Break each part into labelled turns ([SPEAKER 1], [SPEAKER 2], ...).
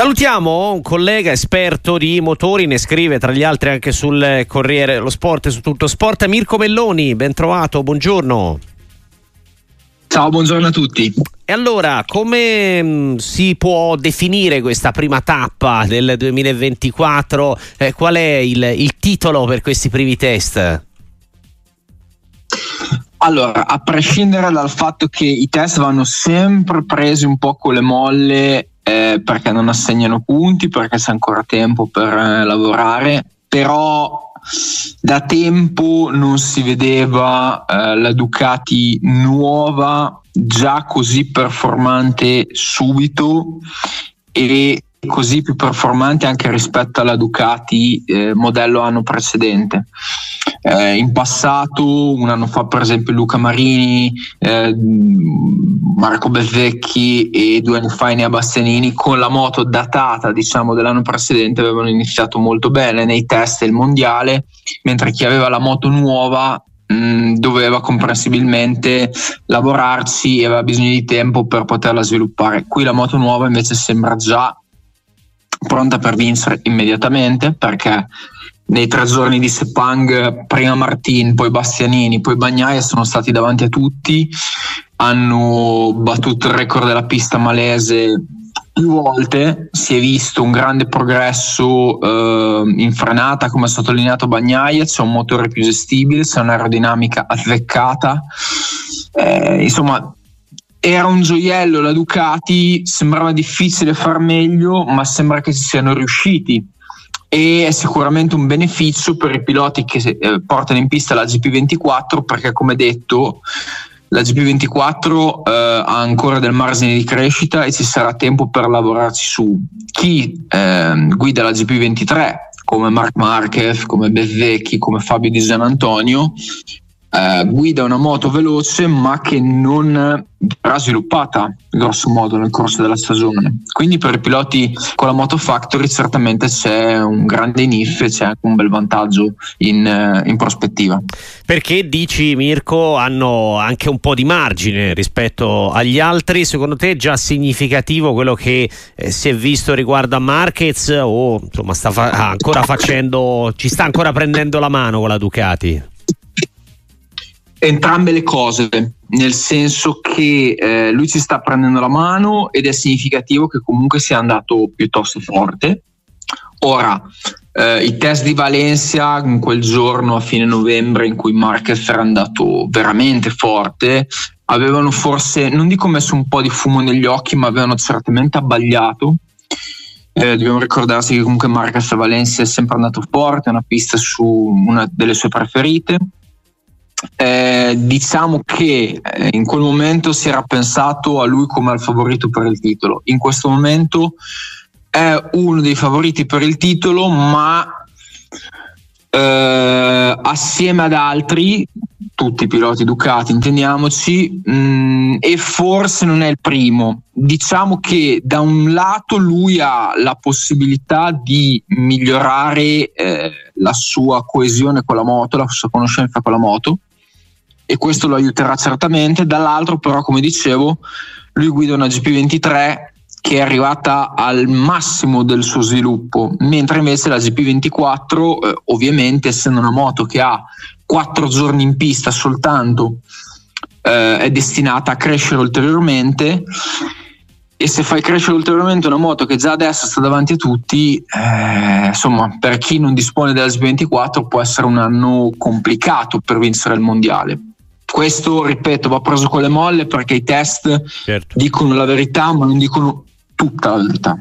[SPEAKER 1] Salutiamo un collega esperto di motori, ne scrive tra gli altri anche sul Corriere lo Sport e su tutto sport, Mirko Melloni, ben trovato, buongiorno.
[SPEAKER 2] Ciao, buongiorno a tutti.
[SPEAKER 1] E allora, come mm, si può definire questa prima tappa del 2024? Eh, qual è il, il titolo per questi primi test?
[SPEAKER 2] Allora, a prescindere dal fatto che i test vanno sempre presi un po' con le molle eh, perché non assegnano punti, perché c'è ancora tempo per eh, lavorare, però da tempo non si vedeva eh, la Ducati nuova già così performante subito e così più performante anche rispetto alla Ducati eh, modello anno precedente. Eh, in passato, un anno fa per esempio Luca Marini, eh, Marco Bezzecchi e due anni fa Enea Bastianini con la moto datata diciamo dell'anno precedente avevano iniziato molto bene nei test del mondiale, mentre chi aveva la moto nuova mh, doveva comprensibilmente lavorarci e aveva bisogno di tempo per poterla sviluppare. Qui la moto nuova invece sembra già pronta per vincere immediatamente perché nei tre giorni di Sepang prima Martin, poi Bastianini, poi Bagnaia sono stati davanti a tutti, hanno battuto il record della pista malese più volte, si è visto un grande progresso eh, in frenata, come ha sottolineato Bagnaia, c'è un motore più gestibile, c'è un'aerodinamica azzeccata, eh, insomma era un gioiello la Ducati, sembrava difficile far meglio, ma sembra che ci siano riusciti e è sicuramente un beneficio per i piloti che eh, portano in pista la GP24 perché come detto la GP24 eh, ha ancora del margine di crescita e ci sarà tempo per lavorarci su. Chi eh, guida la GP23 come Marc Marquez, come Bezzecchi, come Fabio Di Gian Antonio eh, guida una moto veloce ma che non verrà sviluppata grosso modo nel corso della stagione. Quindi per i piloti con la Moto Factory certamente c'è un grande inif e c'è anche un bel vantaggio in, eh, in, prospettiva.
[SPEAKER 1] Perché dici Mirko hanno anche un po' di margine rispetto agli altri? Secondo te è già significativo quello che eh, si è visto riguardo a Marquez o insomma sta fa- ancora facendo, ci sta ancora prendendo la mano con la Ducati?
[SPEAKER 2] Entrambe le cose, nel senso che eh, lui ci sta prendendo la mano ed è significativo che comunque sia andato piuttosto forte. Ora, eh, i test di Valencia in quel giorno a fine novembre in cui Marquez era andato veramente forte, avevano forse, non dico messo un po' di fumo negli occhi, ma avevano certamente abbagliato. Eh, dobbiamo ricordarsi che comunque Marquez a Valencia è sempre andato forte, è una pista su una delle sue preferite eh, diciamo che eh, in quel momento si era pensato a lui come al favorito per il titolo. In questo momento è uno dei favoriti per il titolo, ma eh, assieme ad altri, tutti i piloti Ducati, intendiamoci, mh, mm, e forse non è il primo. Diciamo che da un lato lui ha la possibilità di migliorare eh, la sua coesione con la moto, la sua conoscenza con la moto, e questo lo aiuterà certamente. Dall'altro, però, come dicevo, lui guida una GP23 che è arrivata al massimo del suo sviluppo, mentre invece la GP24, eh, ovviamente, essendo una moto che ha quattro giorni in pista soltanto, eh, è destinata a crescere ulteriormente. E se fai crescere ulteriormente una moto che già adesso sta davanti a tutti, eh, insomma, per chi non dispone della GP24 può essere un anno complicato per vincere il mondiale questo, ripeto, va preso con le molle perché i test certo. dicono la verità, ma non dicono tutta la verità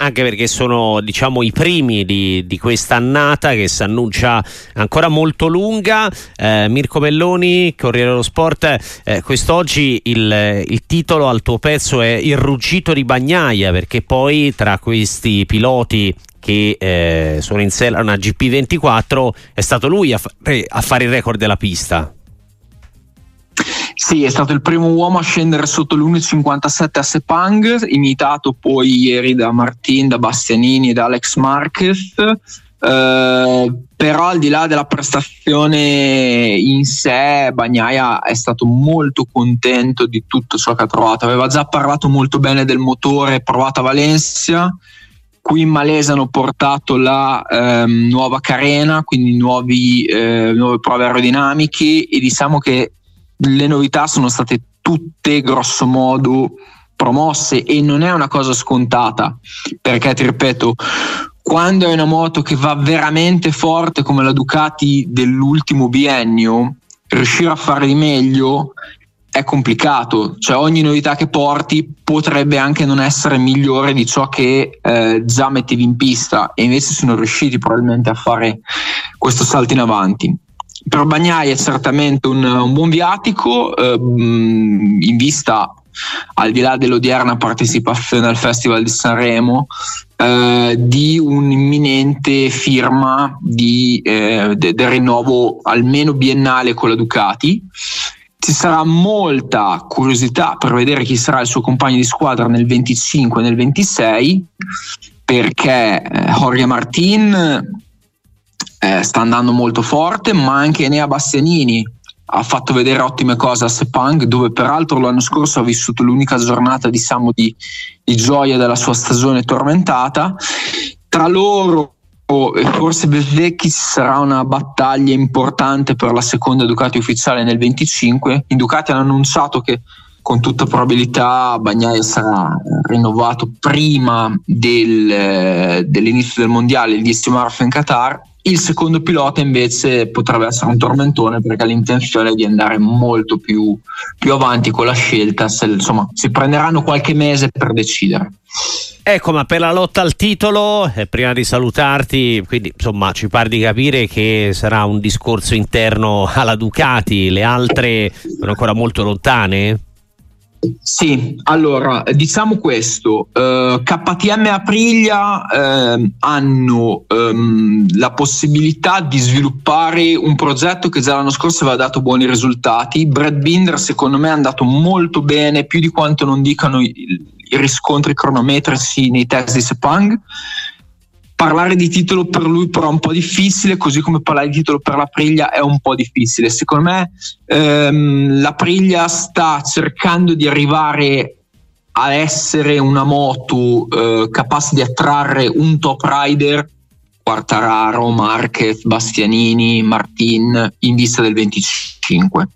[SPEAKER 1] anche perché sono diciamo i primi di, di questa annata che si annuncia ancora molto lunga. Eh, Mirko Melloni, Corriere dello Sport, eh, quest'oggi il, il, titolo al tuo pezzo è Il ruggito di Bagnaia, perché poi tra questi piloti che eh, sono in sella una GP24 è stato lui a, fa- a fare il record della pista.
[SPEAKER 2] Sì, è stato il primo uomo a scendere sotto l'1,57 a Sepang, imitato poi ieri da Martin, da Bastianini e da Alex Marquez. Uh, però al di là della prestazione in sé, Bagnaia è stato molto contento di tutto ciò che ha trovato. Aveva già parlato molto bene del motore provato a Valencia, Qui in Malese hanno portato la ehm, nuova carena, quindi nuovi, eh, nuove prove aerodinamiche e diciamo che le novità sono state tutte grosso modo promosse e non è una cosa scontata. Perché ti ripeto quando è una moto che va veramente forte come la Ducati dell'ultimo biennio riuscire a fare di meglio è complicato, cioè ogni novità che porti potrebbe anche non essere migliore di ciò che eh, già mettevi in pista. E invece sono riusciti probabilmente a fare questo salto in avanti. Per Bagnai è certamente un, un buon viatico eh, in vista al di là dell'odierna partecipazione al Festival di Sanremo, eh, di un'imminente firma di, eh, de, del rinnovo almeno biennale con la Ducati. Ci sarà molta curiosità per vedere chi sarà il suo compagno di squadra nel 25 e nel 26 perché eh, Jorge Martin eh, sta andando molto forte ma anche Enea Bastianini ha fatto vedere ottime cose a Sepang dove peraltro l'anno scorso ha vissuto l'unica giornata diciamo di, di gioia della sua stagione tormentata tra loro e forse Bezecchi sarà una battaglia importante per la seconda Ducati ufficiale nel 25. I Ducati hanno annunciato che con tutta probabilità Bagnaia sarà rinnovato prima del, dell'inizio del mondiale il 10 marzo in Qatar. Il secondo pilota invece potrebbe essere un tormentone perché ha l'intenzione di andare molto più, più avanti con la scelta. Se, insomma, si prenderanno qualche mese per decidere.
[SPEAKER 1] Ecco, ma per la lotta al titolo, eh, prima di salutarti, quindi insomma ci pare di capire che sarà un discorso interno alla Ducati, le altre sono ancora molto lontane?
[SPEAKER 2] Sì, allora diciamo questo, uh, KTM e Aprilia uh, hanno um, la possibilità di sviluppare un progetto che già l'anno scorso aveva dato buoni risultati, Brad Binder secondo me è andato molto bene, più di quanto non dicano i, i riscontri cronometrici nei test di Sepang parlare di titolo per lui però è un po' difficile, così come parlare di titolo per la Priglia è un po' difficile. Secondo me ehm, la Priglia sta cercando di arrivare a essere una moto eh, capace di attrarre un top rider, Quartararo, Marquez, Bastianini, Martin, in vista del 25.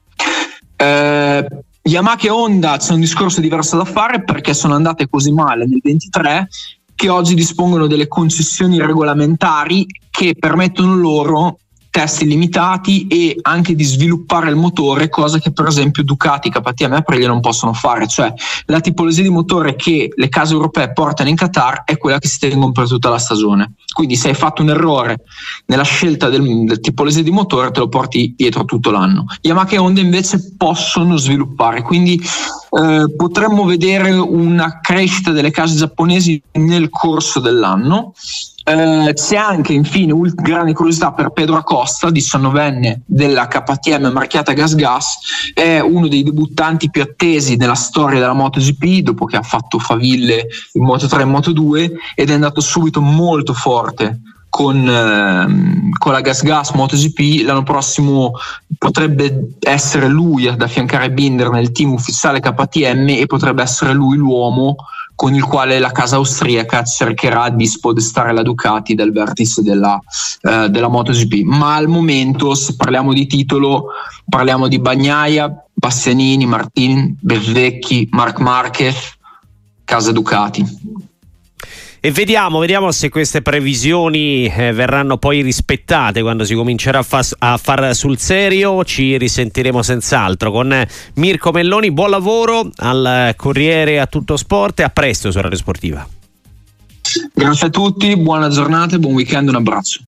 [SPEAKER 2] Eh, Yamaha e Honda c'è un discorso diverso da fare perché sono andate così male nel 23 che oggi dispongono delle concessioni regolamentari che permettono loro test illimitati e anche di sviluppare il motore, cosa che per esempio Ducati, KTM e Aprilia non possono fare, cioè la tipologia di motore che le case europee portano in Qatar è quella che si tengono per tutta la stagione. Quindi se hai fatto un errore nella scelta del, del tipologia di motore te lo porti dietro tutto l'anno. Yamaha e Honda invece possono sviluppare, quindi eh, potremmo vedere una crescita delle case giapponesi nel corso dell'anno. Eh, c'è anche infine una grande curiosità per Pedro Acosta, 19enne della KTM marchiata Gas Gas, è uno dei debuttanti più attesi nella storia della MotoGP dopo che ha fatto faville in Moto3 e Moto2 ed è andato subito molto forte con, ehm, con, la Gas Gas MotoGP l'anno prossimo potrebbe essere lui ad affiancare Binder nel team ufficiale KTM e potrebbe essere lui l'uomo con il quale la casa austriaca cercherà di spodestare la Ducati dal vertice della, eh, della MotoGP. Ma al momento, se parliamo di titolo, parliamo di Bagnaia, Bastianini, Martin, Bezzecchi, Marc Marquez, casa Ducati.
[SPEAKER 1] E vediamo, vediamo se queste previsioni eh, verranno poi rispettate quando si comincerà a, fa- a, far sul serio. Ci risentiremo senz'altro con eh, Mirko Melloni. Buon lavoro al Corriere a tutto sport e a presto su Radio Sportiva.
[SPEAKER 2] Grazie a tutti, buona giornata buon weekend, un abbraccio.